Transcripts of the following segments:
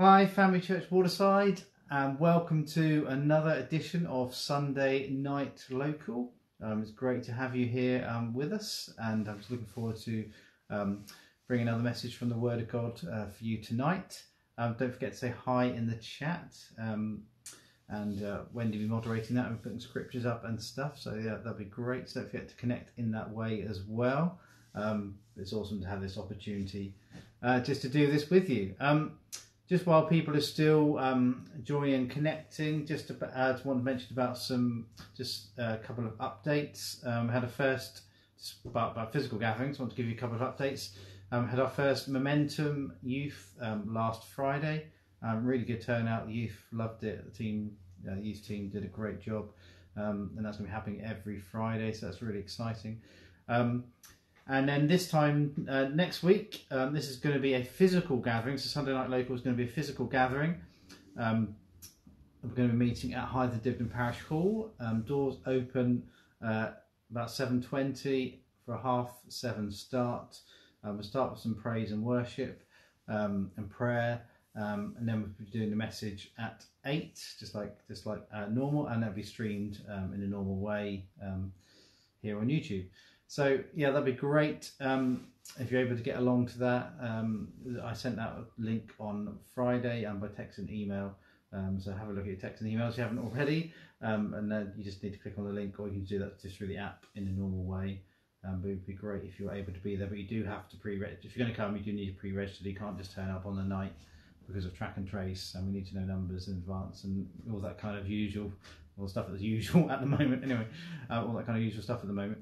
Hi, Family Church Waterside, and welcome to another edition of Sunday Night Local. Um, it's great to have you here um, with us, and I'm just looking forward to um, bringing another message from the Word of God uh, for you tonight. Um, don't forget to say hi in the chat, um, and uh, Wendy will be moderating that and putting scriptures up and stuff. So yeah, that'd be great. So don't forget to connect in that way as well. Um, it's awesome to have this opportunity uh, just to do this with you. Just while people are still um, joining and connecting, just to, uh, want to mention about some, just a couple of updates. Um, had a first about, about physical gatherings. want to give you a couple of updates. Um, had our first Momentum Youth um, last Friday. Um, really good turnout. The youth loved it. The team, uh, youth team, did a great job, um, and that's going to be happening every Friday. So that's really exciting. Um, and then this time uh, next week, um, this is going to be a physical gathering. So Sunday Night Local is going to be a physical gathering. Um, we're going to be meeting at Hythe Dibden Parish Hall. Um, doors open uh, about 7.20 for a half seven start. Um, we'll start with some praise and worship um, and prayer. Um, and then we'll be doing the message at eight, just like just like uh, normal, and that'll be streamed in a normal way here on YouTube. So yeah, that'd be great um, if you're able to get along to that. Um, I sent out a link on Friday and by text and email. Um, so have a look at your text and emails if you haven't already, um, and then you just need to click on the link, or you can do that just through the app in a normal way. Um, but it would be great if you're able to be there. But you do have to pre-register. If you're going to come, you do need to pre-register. You can't just turn up on the night because of track and trace, and we need to know numbers in advance and all that kind of usual, all the stuff that's usual at the moment. Anyway, uh, all that kind of usual stuff at the moment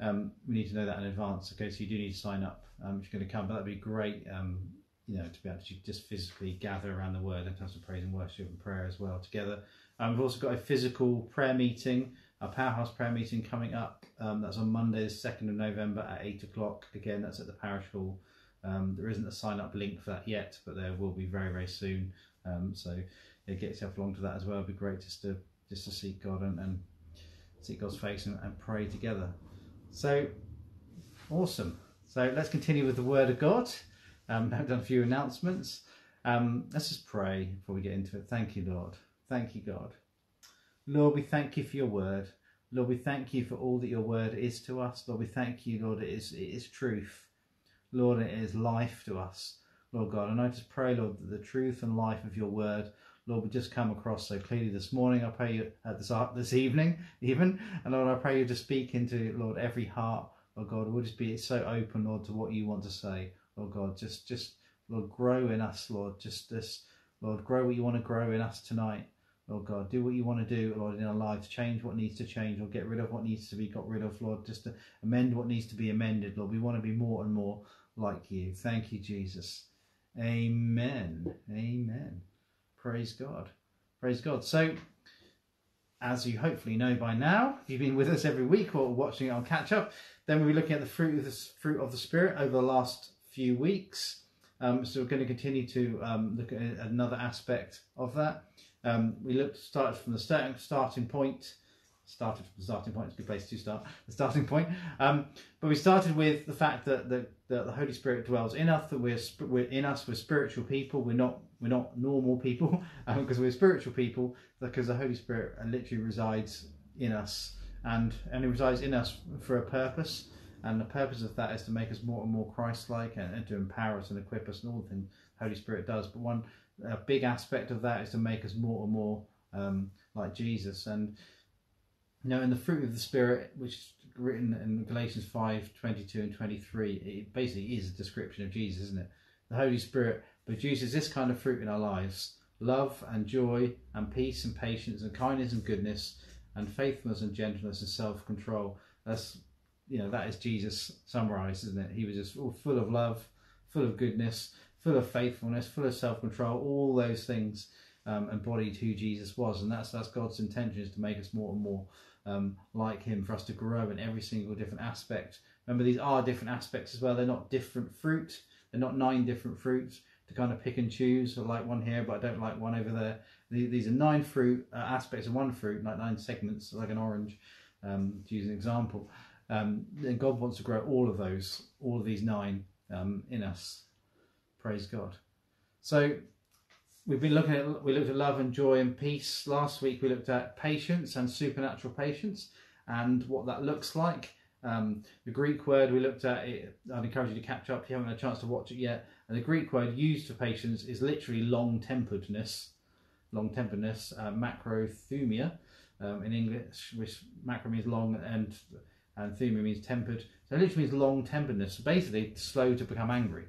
um, we need to know that in advance. Okay, so you do need to sign up um, if you're going to come, but that'd be great. Um, you know, to be able to just physically gather around the word and have some praise and worship and prayer as well together. Um, we've also got a physical prayer meeting, a powerhouse prayer meeting coming up. Um, that's on Monday, the second of November at eight o'clock. Again, that's at the parish hall. Um, there isn't a sign up link for that yet, but there will be very very soon. So yeah, get yourself along to that as well. It'd be great just to just to seek God and, and seek God's face and, and pray together. So, awesome. So let's continue with the Word of God. Um, I've done a few announcements. Um, let's just pray before we get into it. Thank you, Lord. Thank you, God. Lord, we thank you for your word. Lord, we thank you for all that your word is to us. Lord, we thank you, Lord, it is, it is truth. Lord, it is life to us, Lord God. And I just pray, Lord, that the truth and life of your word Lord, we just come across so clearly this morning. I pray you at this this evening, even, and Lord, I pray you to speak into Lord every heart. Lord God, we'll just be so open, Lord, to what you want to say. Lord God, just just Lord, grow in us, Lord. Just this, Lord, grow what you want to grow in us tonight. Lord God, do what you want to do, Lord, in our lives. Change what needs to change, or get rid of what needs to be got rid of, Lord. Just to amend what needs to be amended, Lord. We want to be more and more like you. Thank you, Jesus. Amen. Amen. Praise God. Praise God. So, as you hopefully know by now, if you've been with us every week or watching it on catch up, then we'll be looking at the fruit of the fruit of the spirit over the last few weeks. Um, so we're going to continue to um, look at another aspect of that. Um, we looked started from the starting starting point started from the starting point. It's a good place to start. The starting point. Um, but we started with the fact that the, that the Holy Spirit dwells in us. That we're, we're in us. We're spiritual people. We're not we're not normal people because um, we're spiritual people. Because the Holy Spirit literally resides in us, and and it resides in us for a purpose. And the purpose of that is to make us more and more Christ-like and, and to empower us and equip us and all the things the Holy Spirit does. But one a big aspect of that is to make us more and more um, like Jesus. And you know, in the fruit of the Spirit, which is written in Galatians 5 22 and 23, it basically is a description of Jesus, isn't it? The Holy Spirit produces this kind of fruit in our lives love and joy and peace and patience and kindness and goodness and faithfulness and gentleness and self control. That's, you know, that is Jesus summarized, isn't it? He was just all full of love, full of goodness, full of faithfulness, full of self control, all those things um, embodied who Jesus was. And that's, that's God's intention is to make us more and more um, like him for us to grow in every single different aspect. Remember, these are different aspects as well. They're not different fruit. They're not nine different fruits to kind of pick and choose. I like one here, but I don't like one over there. These are nine fruit uh, aspects of one fruit, like nine segments, like an orange, um, to use an example. Um, and God wants to grow all of those, all of these nine um, in us. Praise God. So we've been looking at we looked at love and joy and peace last week. We looked at patience and supernatural patience and what that looks like. Um, the Greek word we looked at, it, I'd encourage you to catch up if you haven't had a chance to watch it yet. And the Greek word used for patience is literally long temperedness, long temperedness, uh, macrothumia um, in English, which macro means long and and thumia means tempered. So it literally means long temperedness. Basically, slow to become angry,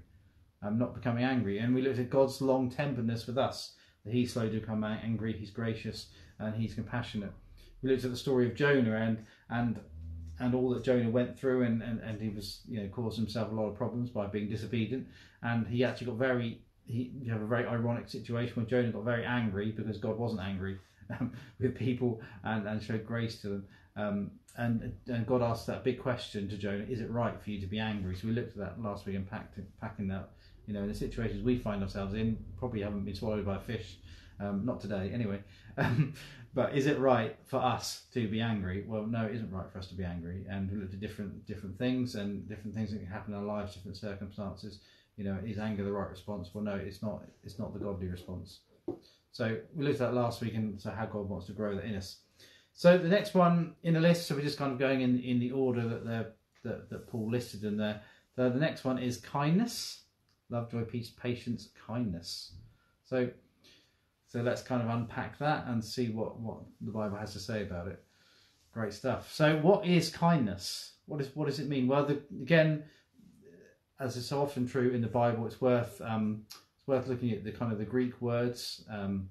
um, not becoming angry. And we looked at God's long temperedness with us. That He's slow to become angry, He's gracious, and He's compassionate. We looked at the story of Jonah and and and all that Jonah went through, and, and, and he was, you know, caused himself a lot of problems by being disobedient. And he actually got very, he, you have a very ironic situation where Jonah got very angry because God wasn't angry um, with people and, and showed grace to them. Um, and, and God asked that big question to Jonah: Is it right for you to be angry? So we looked at that last week and packed, packing that. You know, in the situations we find ourselves in, probably haven't been swallowed by a fish. Um, not today, anyway. Um, but is it right for us to be angry? Well, no, it isn't right for us to be angry. And we looked at different different things and different things that can happen in our lives, different circumstances. You know, is anger the right response? Well, no, it's not. It's not the godly response. So we looked at that last week, and so how God wants to grow that in us. So the next one in the list, so we're just kind of going in in the order that the that, that Paul listed in there. So the next one is kindness, love, joy, peace, patience, kindness. So so let's kind of unpack that and see what, what the Bible has to say about it. Great stuff. So, what is kindness? What is what does it mean? Well, the, again, as is so often true in the Bible, it's worth um, it's worth looking at the kind of the Greek words um,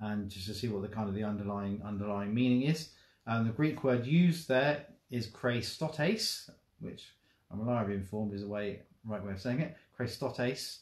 and just to see what the kind of the underlying underlying meaning is. And the Greek word used there is Christotes, which I'm reliably informed is the way right way of saying it. Christotes,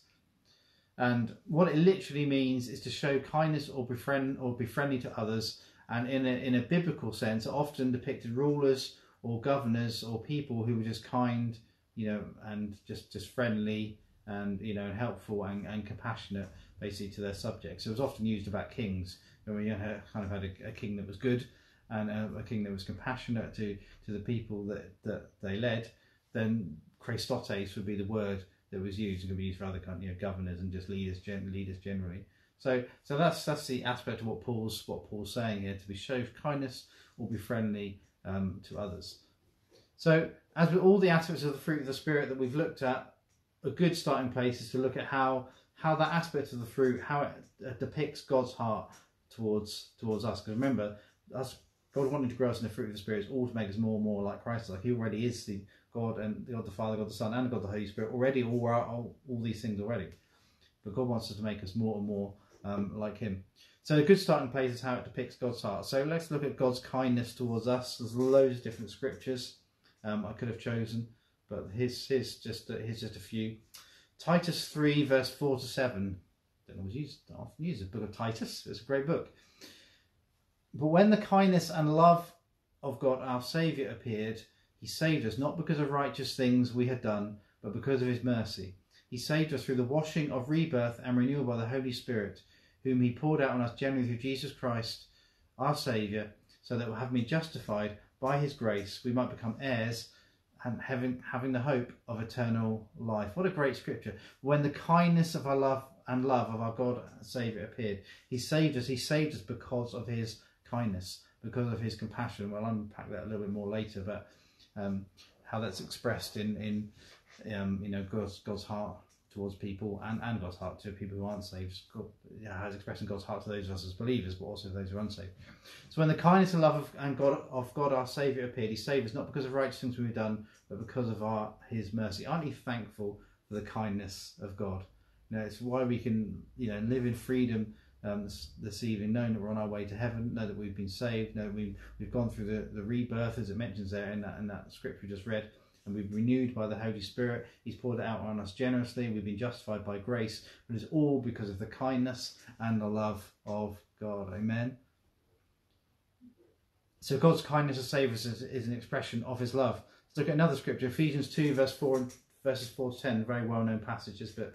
and what it literally means is to show kindness or befriend or be friendly to others. And in a, in a biblical sense, often depicted rulers or governors or people who were just kind, you know, and just, just friendly and, you know, helpful and, and compassionate basically to their subjects. It was often used about kings. You had, kind of had a, a king that was good and a, a, king that was compassionate to, to the people that, that they led, then Christotes would be the word that was used and could be used for other kind, you know, governors and just leaders, gen- leaders generally. So, so that's that's the aspect of what Paul's what Paul's saying here: to be show kindness or be friendly um, to others. So, as with all the aspects of the fruit of the spirit that we've looked at, a good starting place is to look at how how that aspect of the fruit how it uh, depicts God's heart towards towards us. Because remember, us God wanting to grow us in the fruit of the spirit is all to make us more and more like Christ. Like He already is the God and God the Father, God the Son, and God the Holy Spirit already all all, all these things already. But God wants us to make us more and more um, like Him. So a good starting place is how it depicts God's heart. So let's look at God's kindness towards us. There's loads of different scriptures um, I could have chosen, but his his just here's just a few. Titus three verse four to seven. Don't always use often use the book of Titus. It's a great book. But when the kindness and love of God our Saviour appeared, he saved us not because of righteous things we had done, but because of his mercy. He saved us through the washing of rebirth and renewal by the Holy Spirit, whom he poured out on us generally through Jesus Christ, our Saviour, so that having been justified by his grace, we might become heirs and having, having the hope of eternal life. What a great scripture. When the kindness of our love and love of our God and Saviour appeared, he saved us. He saved us because of his kindness, because of his compassion. We'll unpack that a little bit more later, but um, how that's expressed in in um, you know God's God's heart towards people and, and God's heart to people who aren't saved. God, has expressed in God's heart to those of us as believers, but also those who are unsaved. So when the kindness and love of and God of God our Saviour appeared, He saved us not because of righteous things we've done, but because of our His mercy. Aren't you thankful for the kindness of God? You know, it's why we can you know live in freedom um, this, this, evening, knowing that we're on our way to heaven, know that we've been saved, know that we've, we've gone through the, the rebirth, as it mentions there in that, in that scripture we just read, and we've renewed by the Holy Spirit. He's poured it out on us generously. We've been justified by grace, but it's all because of the kindness and the love of God. Amen. So God's kindness to save us is, is an expression of His love. Let's look at another scripture, Ephesians two, verse four, verses four to ten. Very well known passages, but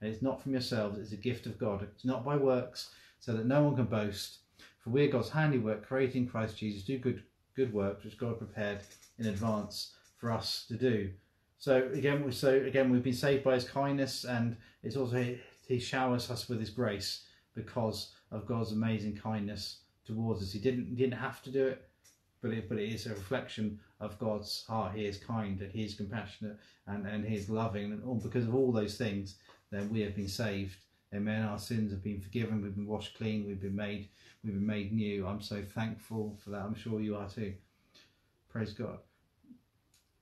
and it's not from yourselves, it's a gift of God. It's not by works, so that no one can boast. For we are God's handiwork, created in Christ Jesus, do good good works which God prepared in advance for us to do. So again, so again, we've been saved by His kindness, and it's also He showers us with His grace because of God's amazing kindness towards us. He didn't didn't have to do it, but it but it is a reflection of God's heart. He is kind and He is compassionate and and He is loving, and all, because of all those things, then we have been saved. Amen. Our sins have been forgiven. We've been washed clean. We've been made. We've been made new. I'm so thankful for that. I'm sure you are too. Praise God.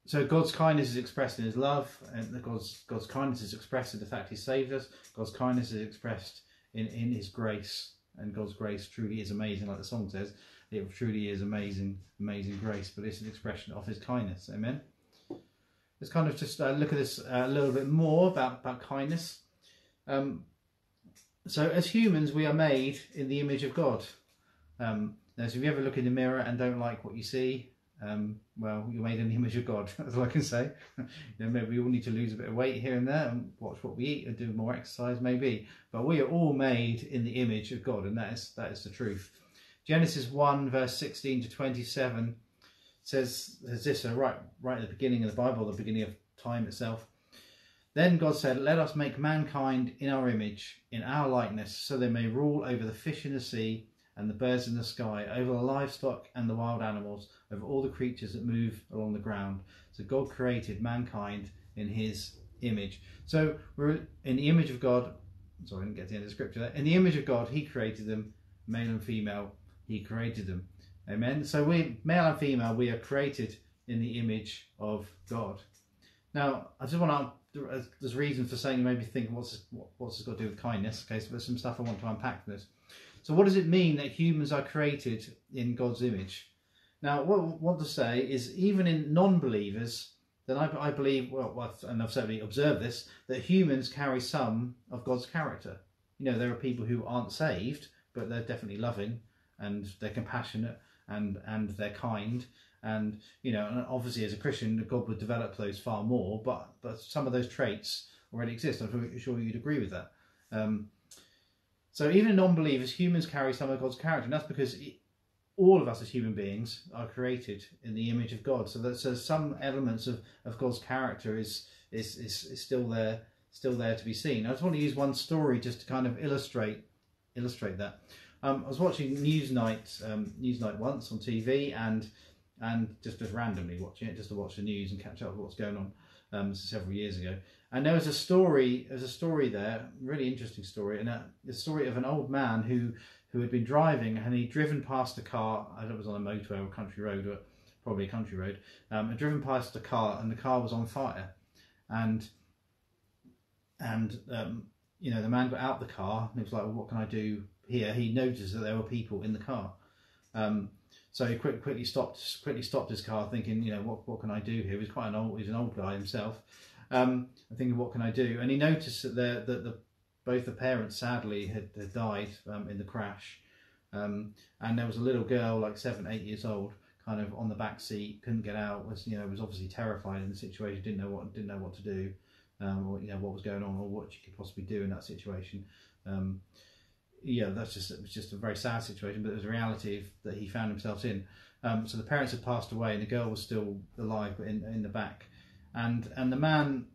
So God's kindness is expressed in His love, and God's God's kindness is expressed in the fact He saved us. God's kindness is expressed in in His grace, and God's grace truly is amazing, like the song says. It truly is amazing, amazing grace. But it's an expression of His kindness. Amen. Let's kind of just uh, look at this uh, a little bit more about about kindness. Um, so as humans, we are made in the image of God. Um, now, so if you ever look in the mirror and don't like what you see, um, well, you're made in the image of God, that's all I can say. you know, maybe we all need to lose a bit of weight here and there and watch what we eat and do more exercise, maybe. But we are all made in the image of God, and that is that is the truth. Genesis 1, verse 16 to 27 says, says this, uh, right, right at the beginning of the Bible, the beginning of time itself. Then God said, Let us make mankind in our image, in our likeness, so they may rule over the fish in the sea and the birds in the sky, over the livestock and the wild animals, over all the creatures that move along the ground. So God created mankind in his image. So we're in the image of God. Sorry, I didn't get to the end of the scripture. There. In the image of God, he created them, male and female. He created them. Amen. So we, male and female, we are created in the image of God. Now, I just want to, there's reasons for saying, you may be thinking, what's what's this got to do with kindness? Okay, so there's some stuff I want to unpack from this. So, what does it mean that humans are created in God's image? Now, what I want to say is, even in non believers, then I, I believe, well, and I've certainly observed this, that humans carry some of God's character. You know, there are people who aren't saved, but they're definitely loving and they're compassionate and, and they're kind. And, you know, and obviously as a Christian, God would develop those far more, but, but some of those traits already exist. I'm sure you'd agree with that. Um, so even non-believers, humans carry some of God's character, and that's because all of us as human beings are created in the image of God. So that so some elements of, of God's character is, is is is still there, still there to be seen. I just want to use one story just to kind of illustrate illustrate that. Um, I was watching Newsnight um, Newsnight once on TV, and and just just randomly watching it just to watch the news and catch up with what's going on um, several years ago. And there was a story, there's a story there, really interesting story, and a, a story of an old man who who had been driving and he'd driven past a car. I don't know it was on a motorway or country road, or probably a country road. Um, had driven past a car and the car was on fire, and and um, you know the man got out the car and he was like, well, "What can I do here?" He noticed that there were people in the car. Um, so he quick, quickly stopped, quickly stopped his car, thinking, you know, what what can I do here? He was quite an old, he's an old guy himself, um, thinking, what can I do? And he noticed that the, that the both the parents sadly had, had died um, in the crash, um, and there was a little girl like seven, eight years old, kind of on the back seat, couldn't get out, was you know was obviously terrified in the situation, didn't know what didn't know what to do, um, or you know what was going on, or what she could possibly do in that situation. Um, yeah, that's just it was just a very sad situation, but it was a reality that he found himself in. Um, so the parents had passed away, and the girl was still alive, but in in the back. And and the man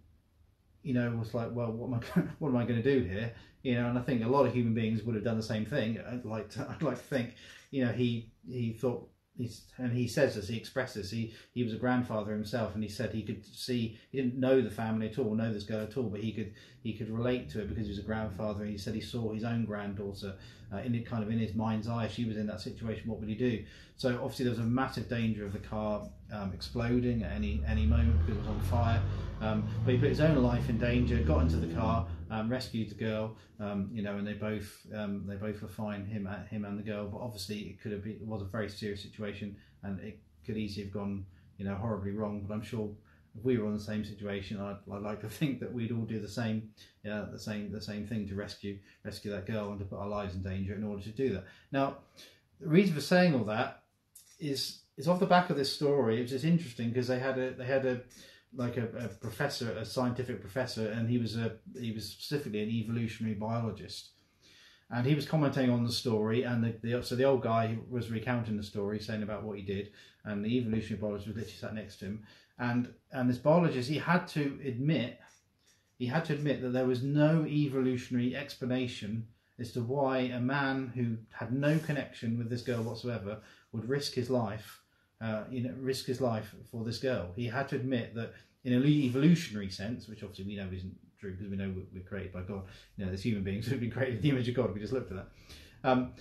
you know was like well what am i what am i going to do here? You know and i think a lot of human beings would have done the same thing. I'd like to i'd like to think you know he he thought he's and he says this he expresses he he was a grandfather himself and he said he could see he didn't know the family at all know this girl at all but he could he could relate to it because he was a grandfather and he said he saw his own granddaughter uh, in it kind of in his mind's eye. She was in that situation what would he do? So obviously there was a massive danger of the car um, exploding at any any moment because it was on fire. Um, but he put his own life in danger got into the car um, rescued the girl, um, you know, and they both um, they both were fine, him uh, him and the girl. But obviously, it could have been it was a very serious situation, and it could easily have gone, you know, horribly wrong. But I'm sure if we were in the same situation, I'd, I'd like to think that we'd all do the same, yeah, the same, the same thing to rescue rescue that girl and to put our lives in danger in order to do that. Now, the reason for saying all that is is off the back of this story. It's just interesting because they had a they had a like a, a, professor, a scientific professor, and he was a he was specifically an evolutionary biologist, and he was commenting on the story. And the, the so the old guy was recounting the story, saying about what he did, and the evolutionary biologist was literally sat next to him, and and this biologist he had to admit he had to admit that there was no evolutionary explanation as to why a man who had no connection with this girl whatsoever would risk his life uh, you know, risk his life for this girl. He had to admit that in an evolutionary sense, which obviously we know isn't true because we know we're created by God. You know, there's human beings who've been created in the image of God. We just looked at that. Um,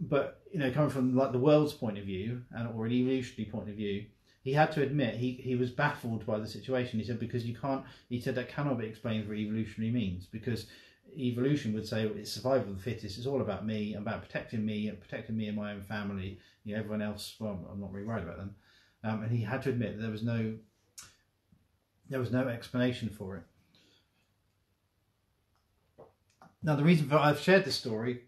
but you know, coming from like the world's point of view and or an evolutionary point of view, he had to admit he, he was baffled by the situation. He said because you can't. He said that cannot be explained for evolutionary means because evolution would say it's survival of the fittest. It's all about me, about protecting me protecting me and my own family. You know, everyone else, well, I'm not really worried about them. Um, and he had to admit that there was no there was no explanation for it. Now, the reason for I've shared this story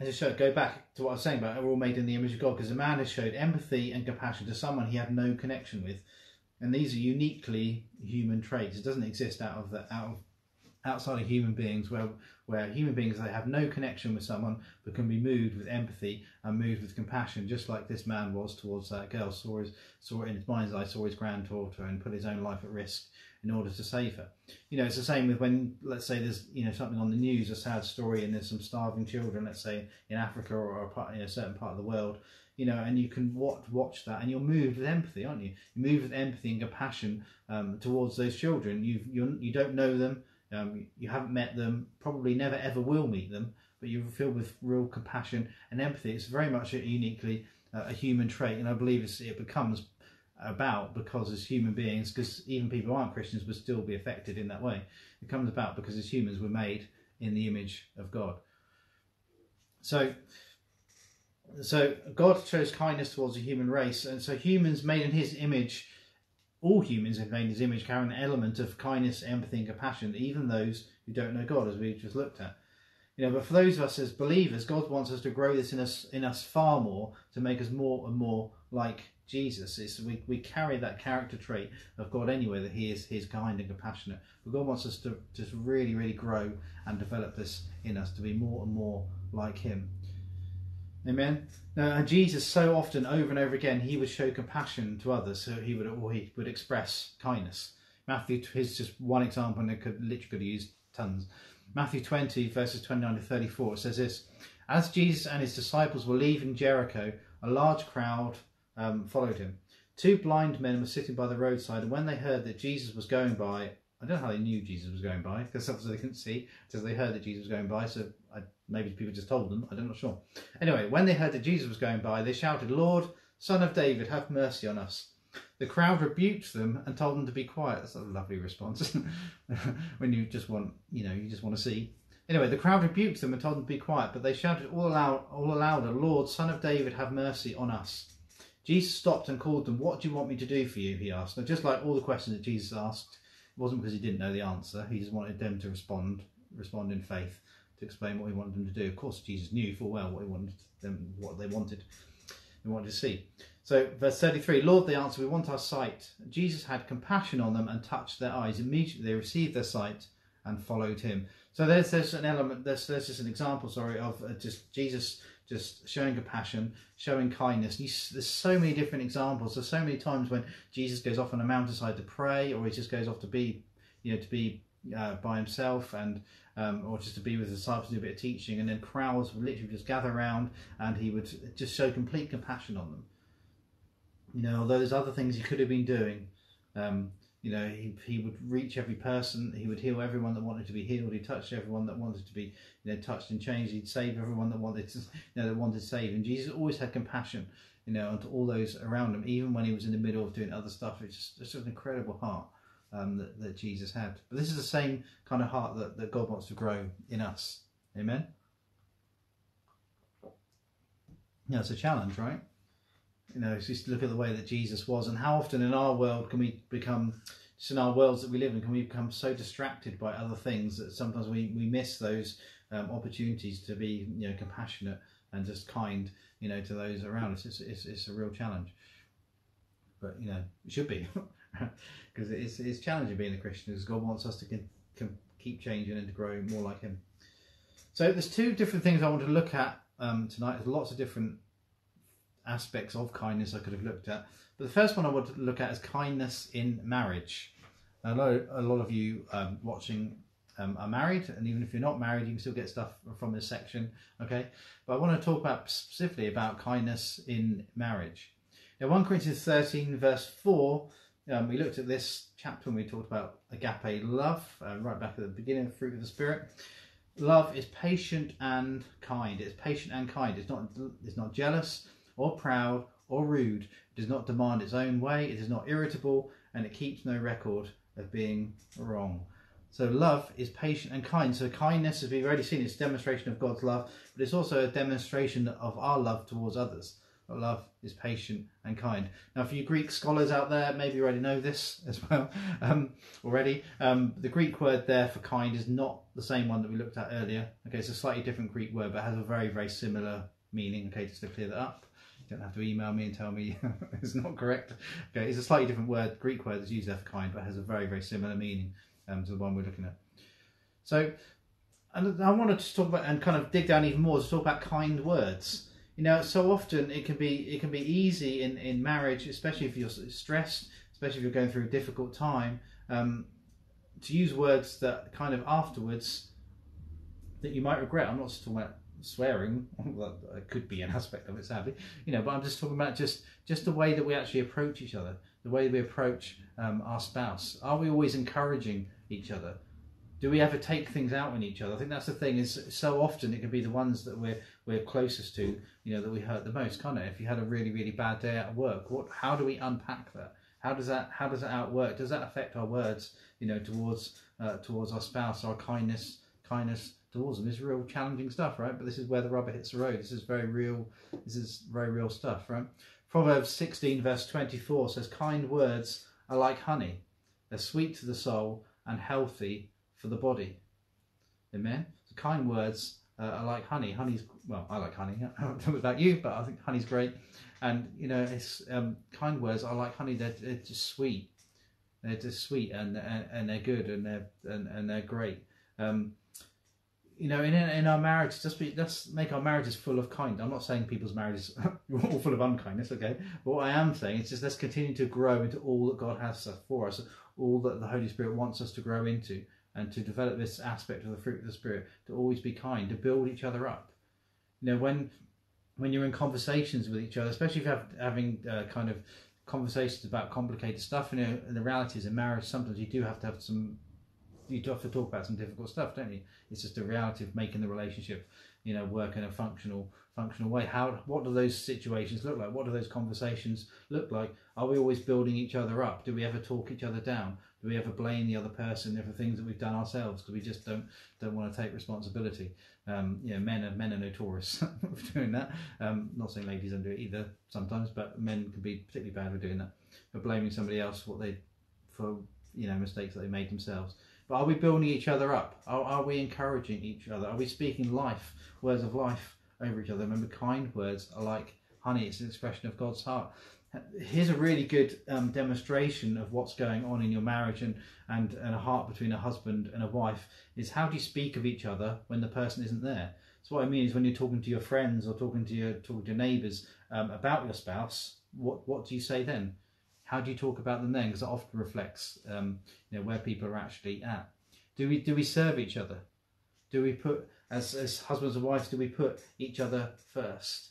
is to show, go back to what I was saying about we're all made in the image of God because a man has showed empathy and compassion to someone he had no connection with, and these are uniquely human traits. It doesn't exist out of the out of outside of human beings where where human beings they have no connection with someone but can be moved with empathy and moved with compassion just like this man was towards that girl saw his saw in his mind's eye saw his granddaughter and put his own life at risk in order to save her you know it's the same with when let's say there's you know something on the news a sad story and there's some starving children let's say in africa or a, part, in a certain part of the world you know, and you can watch watch that, and you're moved with empathy, aren't you? You're moved with empathy and compassion um, towards those children. You you you don't know them, um, you haven't met them, probably never ever will meet them, but you're filled with real compassion and empathy. It's very much a uniquely uh, a human trait, and I believe it becomes about because as human beings, because even people who aren't Christians would still be affected in that way. It comes about because as humans we're made in the image of God. So, so God shows kindness towards the human race, and so humans made in His image all humans have made his image carry an element of kindness, empathy, and compassion, even those who don't know God, as we just looked at. You know, but for those of us as believers, God wants us to grow this in us in us far more to make us more and more like Jesus. It's, we, we carry that character trait of God anyway, that He is He's kind and compassionate. But God wants us to just really, really grow and develop this in us to be more and more like Him. Amen. Now, Jesus so often, over and over again, he would show compassion to others. So he would, or he would express kindness. Matthew is just one example, and it could literally could used tons. Matthew 20, verses 29 to 34, says this As Jesus and his disciples were leaving Jericho, a large crowd um, followed him. Two blind men were sitting by the roadside, and when they heard that Jesus was going by, I don't know how they knew Jesus was going by, because obviously they couldn't see, because they heard that Jesus was going by, so I Maybe people just told them. I'm not sure. Anyway, when they heard that Jesus was going by, they shouted, Lord, Son of David, have mercy on us. The crowd rebuked them and told them to be quiet. That's a lovely response when you just want, you know, you just want to see. Anyway, the crowd rebuked them and told them to be quiet, but they shouted all aloud, all louder, Lord, Son of David, have mercy on us. Jesus stopped and called them. What do you want me to do for you? He asked. Now, just like all the questions that Jesus asked, it wasn't because he didn't know the answer. He just wanted them to respond, respond in faith to explain what he wanted them to do. Of course, Jesus knew full well what he wanted them, what they wanted, and wanted to see. So, verse 33 Lord, they answered, We want our sight. Jesus had compassion on them and touched their eyes. Immediately they received their sight and followed him. So, there's, there's an element, there's, there's just an example, sorry, of uh, just Jesus just showing compassion, showing kindness. You, there's so many different examples. There's so many times when Jesus goes off on a mountainside to pray, or he just goes off to be, you know, to be uh, by himself and um, or just to be with the disciples, do a bit of teaching, and then crowds would literally just gather around, and he would just show complete compassion on them. You know, although there's other things he could have been doing. Um, you know, he, he would reach every person. He would heal everyone that wanted to be healed. He touched everyone that wanted to be, you know, touched and changed. He'd save everyone that wanted to, you know, that wanted to save. And Jesus always had compassion, you know, onto all those around him, even when he was in the middle of doing other stuff. It's just, it's just an incredible heart um, that, that Jesus had. But this is the same kind of heart that, that God wants to grow in us. Amen? Yeah, it's a challenge, right? You know, just look at the way that Jesus was, and how often in our world can we become, just in our worlds that we live in, can we become so distracted by other things that sometimes we, we miss those um, opportunities to be you know compassionate and just kind you know to those around us. It's, it's, it's a real challenge, but you know it should be because it's, it's challenging being a Christian because God wants us to keep changing and to grow more like Him. So there's two different things I want to look at um, tonight. There's lots of different aspects of kindness I could have looked at. But the first one I want to look at is kindness in marriage. I know a lot of you um, watching um, are married, and even if you're not married, you can still get stuff from this section. Okay, but I want to talk about specifically about kindness in marriage. Now, 1 Corinthians 13, verse 4, um, we looked at this chapter when we talked about agape love, uh, right back at the beginning, fruit of the Spirit. Love is patient and kind. It's patient and kind. It's not. It's not jealous or proud or rude. It does not demand its own way. It is not irritable, and it keeps no record of being wrong. So love is patient and kind. So kindness, as we've already seen, a demonstration of God's love, but it's also a demonstration of our love towards others. Love is patient and kind. Now, for you Greek scholars out there, maybe you already know this as well um, already. Um, the Greek word there for kind is not the same one that we looked at earlier. Okay, it's a slightly different Greek word, but has a very, very similar meaning. Okay, just to clear that up. You don't have to email me and tell me it's not correct. Okay, it's a slightly different word, Greek word that's used there for kind, but has a very, very similar meaning um, to the one we're looking at. So, and I wanted to talk about and kind of dig down even more to talk about kind words you know so often it can be it can be easy in in marriage especially if you're stressed especially if you're going through a difficult time um, to use words that kind of afterwards that you might regret i'm not talking about swearing it could be an aspect of it sadly you know but i'm just talking about just just the way that we actually approach each other the way we approach um, our spouse are we always encouraging each other do we ever take things out on each other? I think that's the thing. Is so often it can be the ones that we're we're closest to, you know, that we hurt the most. Kind of. If you had a really really bad day at work, what? How do we unpack that? How does that How does that outwork? Does that affect our words? You know, towards uh, towards our spouse, our kindness kindness towards them. Is real challenging stuff, right? But this is where the rubber hits the road. This is very real. This is very real stuff, right? Proverbs sixteen verse twenty four says, "Kind words are like honey; they're sweet to the soul and healthy." for the body. Amen. So kind words uh, are like honey. Honey's well, I like honey. I don't know about you, but I think honey's great. And you know, it's um, kind words are like honey. They're, they're just sweet. They're just sweet and and, and they're good and they're and, and they're great. Um, you know, in in our marriage, just be let's make our marriages full of kind. I'm not saying people's marriages are all full of unkindness, okay? But what I am saying is just let's continue to grow into all that God has for us, all that the Holy Spirit wants us to grow into and to develop this aspect of the fruit of the spirit to always be kind to build each other up you know when when you're in conversations with each other especially if you're having uh, kind of conversations about complicated stuff you know and the reality is in marriage sometimes you do have to have some you do have to talk about some difficult stuff don't you? It's just a reality of making the relationship you know work in a functional functional way. How what do those situations look like? What do those conversations look like? Are we always building each other up? Do we ever talk each other down? Do we ever blame the other person for things that we've done ourselves? Because we just don't don't want to take responsibility? Um, you know, men are men are notorious for doing that. Um, not saying ladies don't do it either sometimes, but men can be particularly bad for doing that, for blaming somebody else what they for you know mistakes that they made themselves. But are we building each other up? Are, are we encouraging each other? Are we speaking life, words of life over each other? Remember, kind words are like honey. It's an expression of God's heart here's a really good um, demonstration of what's going on in your marriage and, and, and a heart between a husband and a wife is how do you speak of each other when the person isn't there so what i mean is when you're talking to your friends or talking to your talking to your neighbors um, about your spouse what what do you say then how do you talk about them then because it often reflects um, you know where people are actually at do we do we serve each other do we put as as husbands and wives do we put each other first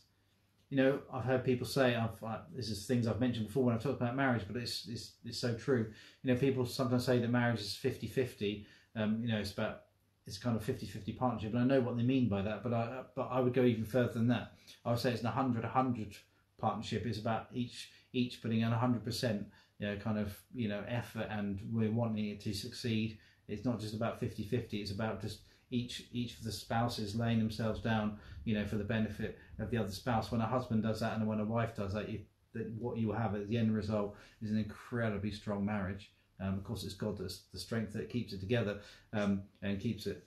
you know, I've heard people say, I've, I, this is things I've mentioned before when I've talked about marriage, but it's, it's, it's so true. You know, people sometimes say that marriage is 50 50. Um, you know, it's about, it's kind of 50 50 partnership. And I know what they mean by that, but I, but I would go even further than that. I would say it's an 100 100 partnership. It's about each, each putting in 100%, you know, kind of, you know, effort and we're wanting it to succeed. It's not just about 50 50, it's about just each each of the spouses laying themselves down, you know, for the benefit of the other spouse. When a husband does that and when a wife does that, you, that what you have at the end result is an incredibly strong marriage. Um, of course, it's God that's the strength that keeps it together um, and keeps it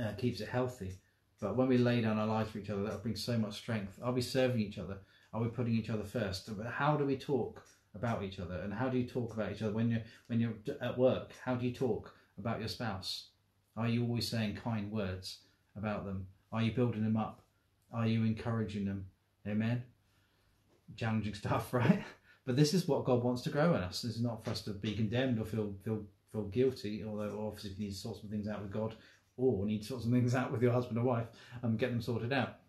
uh, keeps it healthy. But when we lay down our lives for each other, that will bring so much strength. I'll be serving each other? Are we putting each other first? How do we talk about each other? And how do you talk about each other when you're when you're at work? How do you talk about your spouse? Are you always saying kind words about them? Are you building them up? Are you encouraging them? Amen. Challenging stuff, right? But this is what God wants to grow in us. This is not for us to be condemned or feel feel feel guilty. Although obviously, if you need to sort some things out with God, or need to sort some things out with your husband or wife, and um, get them sorted out.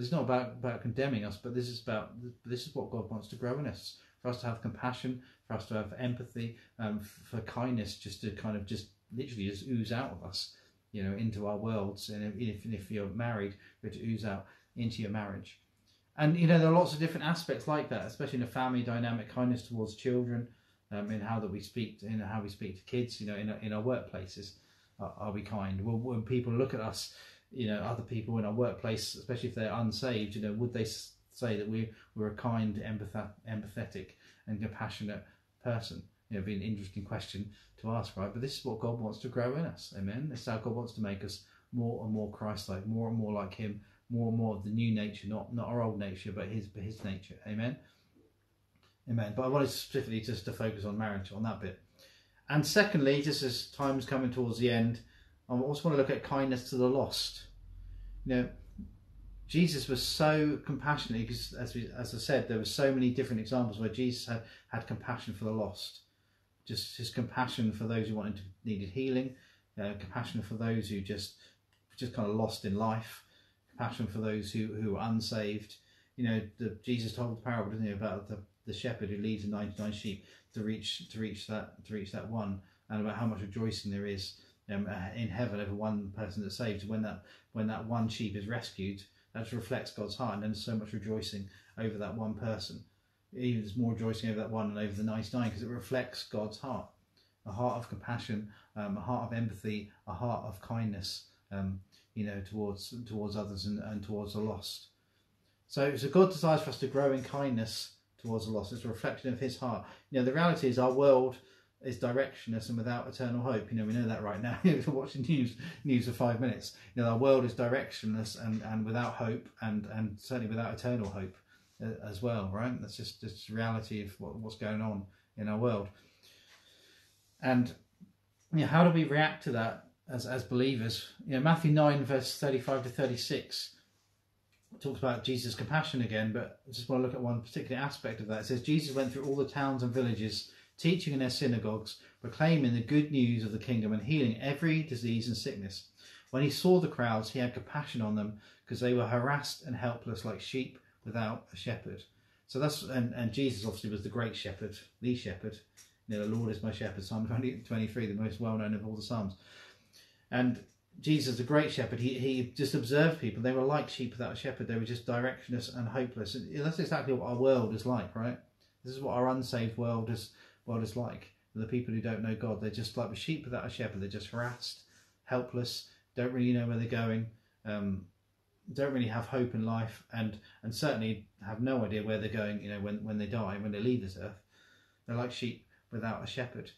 But it's not about about condemning us. But this is about this is what God wants to grow in us. For us to have compassion, for us to have empathy, um, for kindness, just to kind of just literally just ooze out of us, you know, into our worlds. And if if you're married, to ooze out into your marriage. And you know there are lots of different aspects like that, especially in a family dynamic, kindness towards children, um, in how that we speak, in how we speak to kids, you know, in in our workplaces, are, are we kind? Well, when people look at us, you know, other people in our workplace, especially if they're unsaved, you know, would they say that we we're a kind, empath- empathetic, and compassionate person? You know, be an interesting question to ask, right? But this is what God wants to grow in us. Amen. This is how God wants to make us more and more Christ-like, more and more like Him, more and more of the new nature, not not our old nature, but His but His nature. Amen. Amen. But I wanted specifically just to focus on marriage on that bit. And secondly, just as time's coming towards the end, I also want to look at kindness to the lost. You know, Jesus was so compassionate because, as, we, as I said, there were so many different examples where Jesus had, had compassion for the lost. Just his compassion for those who wanted to, needed healing, uh, compassion for those who just just kind of lost in life, compassion for those who, who were unsaved. You know, the, Jesus told the parable, didn't he, about the, the shepherd who leaves the 99 sheep to reach to reach that to reach that one, and about how much rejoicing there is um, uh, in heaven over one person that's saved. When that when that one sheep is rescued, that reflects God's heart, and there's so much rejoicing over that one person. Even there's more rejoicing over that one than over the 99 because it reflects God's heart, a heart of compassion, um, a heart of empathy, a heart of kindness, um, you know, towards towards others and, and towards the lost. So, so God desires for us to grow in kindness towards the lost. It's a reflection of His heart. You know, the reality is our world is directionless and without eternal hope. You know, we know that right now. You're watching news news for five minutes. You know, our world is directionless and, and without hope, and and certainly without eternal hope uh, as well. Right? That's just just reality of what, what's going on in our world. And you know, how do we react to that as as believers? You know, Matthew nine verse thirty five to thirty six talks about Jesus' compassion again, but I just want to look at one particular aspect of that. It says Jesus went through all the towns and villages, teaching in their synagogues, proclaiming the good news of the kingdom and healing every disease and sickness. When he saw the crowds, he had compassion on them because they were harassed and helpless like sheep without a shepherd. So that's and, and Jesus obviously was the great shepherd, the shepherd. You know, the Lord is my shepherd, Psalm 20, 23, the most well known of all the Psalms. And Jesus, the great shepherd, he, he just observed people. They were like sheep without a shepherd. They were just directionless and hopeless. And that's exactly what our world is like, right? This is what our unsaved world is world is like. The people who don't know God, they're just like the sheep without a shepherd. They're just harassed, helpless, don't really know where they're going, um, don't really have hope in life, and and certainly have no idea where they're going. You know, when when they die, when they leave this earth, they're like sheep without a shepherd.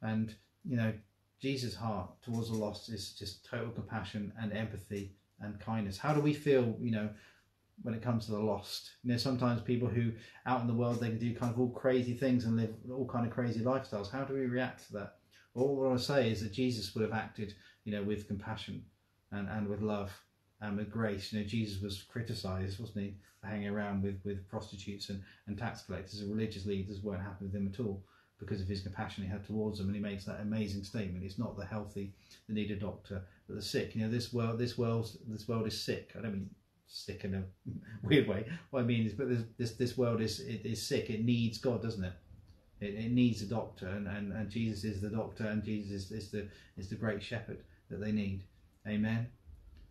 And you know, Jesus' heart towards the lost is just total compassion and empathy and kindness. How do we feel, you know, when it comes to the lost? You know, sometimes people who out in the world they can do kind of all crazy things and live all kind of crazy lifestyles. How do we react to that? All I want to say is that Jesus would have acted, you know, with compassion and, and with love and with grace. You know, Jesus was criticised, wasn't he, for hanging around with, with prostitutes and, and tax collectors and religious leaders weren't happy with him at all because of his compassion he had towards them. And he makes that amazing statement: "It's not the healthy that need a doctor, but the sick." You know, this world, this world, this world is sick. I don't mean sick in a weird way. What I mean is, but this this, this world is it is sick. It needs God, doesn't it? It, it needs a doctor, and, and, and Jesus is the doctor, and Jesus is, is the is the great shepherd that they need. Amen.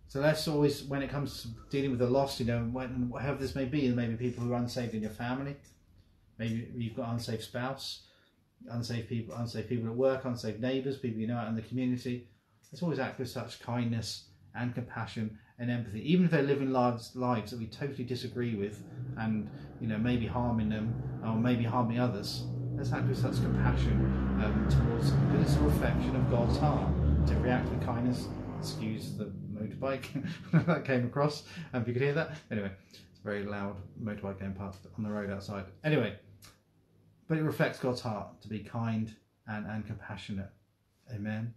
So that's always when it comes to dealing with the lost, you know, when, whatever this may be, maybe people who are unsaved in your family, maybe you've got an unsaved spouse, unsafe people, unsafe people at work, unsafe neighbours, people you know out in the community. Let's always act with such kindness and compassion and empathy, even if they're living lives lives that we totally disagree with, and you know maybe harming them or maybe harming others. Let's act with such compassion um, towards because it's a reflection of God's heart to react with kindness. Excuse the motorbike that came across, and if you could hear that. Anyway, it's a very loud motorbike going past on the road outside. Anyway, but it reflects God's heart to be kind and, and compassionate. Amen.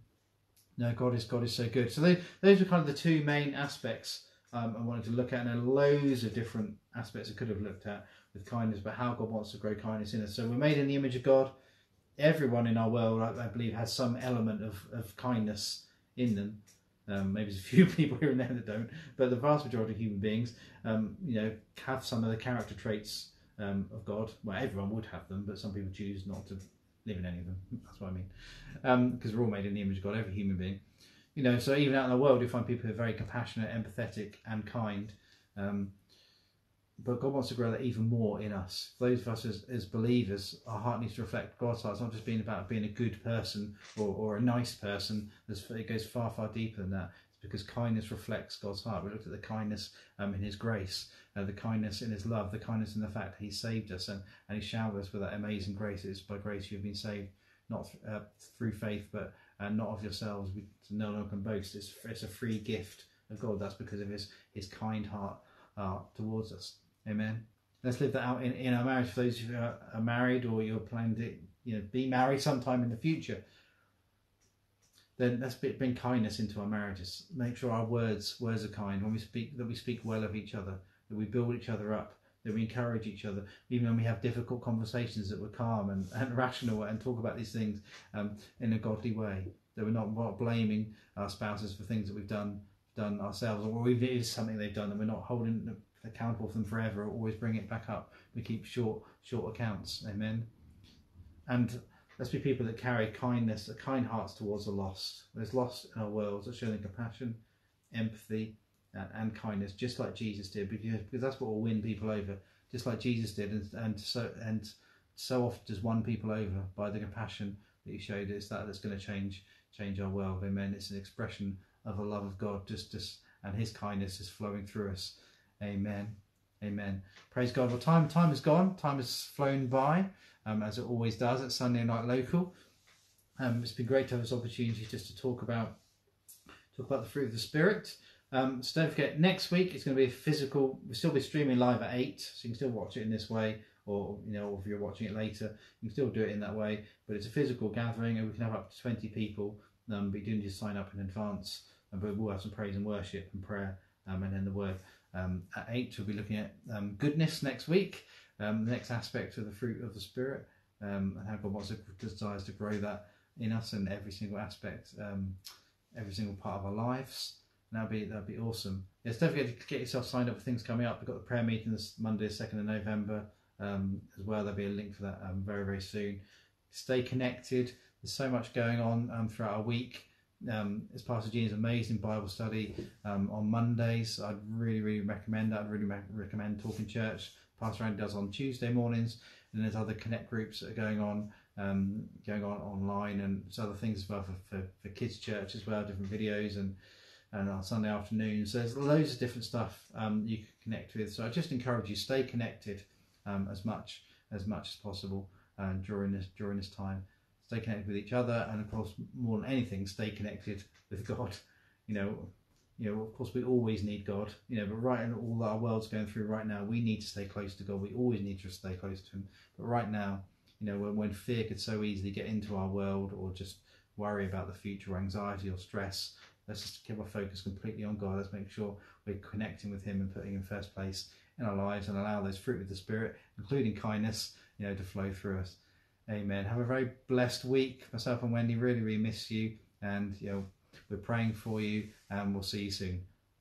No, God is God is so good. So they, those are kind of the two main aspects um, I wanted to look at, and there are loads of different aspects I could have looked at with kindness, but how God wants to grow kindness in us. So we're made in the image of God. Everyone in our world, I, I believe, has some element of, of kindness in them. Um, maybe there's a few people here and there that don't, but the vast majority of human beings, um, you know, have some of the character traits um, of God. Well, everyone would have them, but some people choose not to live in any of them. That's what I mean. Because um, we're all made in the image of God, every human being. You know, so even out in the world, you find people who are very compassionate, empathetic, and kind. Um, but God wants to grow that even more in us. Those of us as, as believers, our heart needs to reflect God's heart. It's not just being about being a good person or, or a nice person. it goes far, far deeper than that. It's because kindness reflects God's heart. We looked at the kindness um, in His grace, uh, the kindness in His love, the kindness in the fact that He saved us and, and He showered us with that amazing grace. It's by grace you've been saved, not uh, through faith, but uh, not of yourselves. We no longer can boast. It's, it's a free gift of God. That's because of His His kind heart uh, towards us. Amen. Let's live that out in, in our marriage. For those who are, are married or you're planning to you know be married sometime in the future, then let's bring kindness into our marriages. Make sure our words words are kind when we speak that we speak well of each other, that we build each other up, that we encourage each other, even when we have difficult conversations that we're calm and, and rational and talk about these things um, in a godly way. That we're not, blaming our spouses for things that we've done done ourselves, or if it is something they've done, and we're not holding accountable for them forever. Or always bring it back up. We keep short, short accounts. Amen. And let's be people that carry kindness, kind hearts towards the lost. There's lost in our world. So showing compassion, empathy, and, and, kindness, just like Jesus did, because, because that's what will win people over, just like Jesus did, and, and so and so often does won people over by the compassion that He showed. It's that that's going to change change our world. Amen. It's an expression of the love of God, just just and His kindness is flowing through us. Amen. Amen. Praise God. Well, time time has gone. Time has flown by, um, as it always does at Sunday Night Local. Um, it's been great to have this opportunity just to talk about talk about the fruit of the Spirit. Um, so don't forget, next week it's going to be a physical. We'll still be streaming live at eight, so you can still watch it in this way, or you know, if you're watching it later, you can still do it in that way. But it's a physical gathering, and we can have up to twenty people. Um, but you do need to sign up in advance. But we'll have some praise and worship and prayer, um, and then the word. Um, at eight, we'll be looking at um, goodness next week, um, the next aspect of the fruit of the Spirit, and how God wants to desires to grow that in us in every single aspect, every single part of our lives. That'd be that'd be awesome. Yes, don't forget to get yourself signed up for things coming up. We've got the prayer meeting this Monday, second of November, um, as well. There'll be a link for that very very soon. Stay connected. There's so much going on throughout our week um, as Pastor Gene's amazing Bible study um, on Mondays. I'd really, really recommend that. I'd really recommend Talking Church. Pastor Andy does on Tuesday mornings, and there's other connect groups that are going on, um, going on online, and other things as well for, for, for kids' church as well, different videos and and on Sunday afternoons. There's loads of different stuff um, you can connect with. So I just encourage you stay connected um, as much as much as possible uh, during this during this time stay connected with each other, and of course, more than anything, stay connected with God. You know, you know, of course, we always need God. You know, but right in all our world's going through right now, we need to stay close to God. We always need to stay close to Him. But right now, you know, when, when fear could so easily get into our world, or just worry about the future, anxiety, or stress, let's just keep our focus completely on God. Let's make sure we're connecting with Him and putting Him first place in our lives, and allow those fruit of the Spirit, including kindness, you know, to flow through us. Amen. Have a very blessed week. Myself and Wendy really, really miss you. And, you know, we're praying for you and we'll see you soon.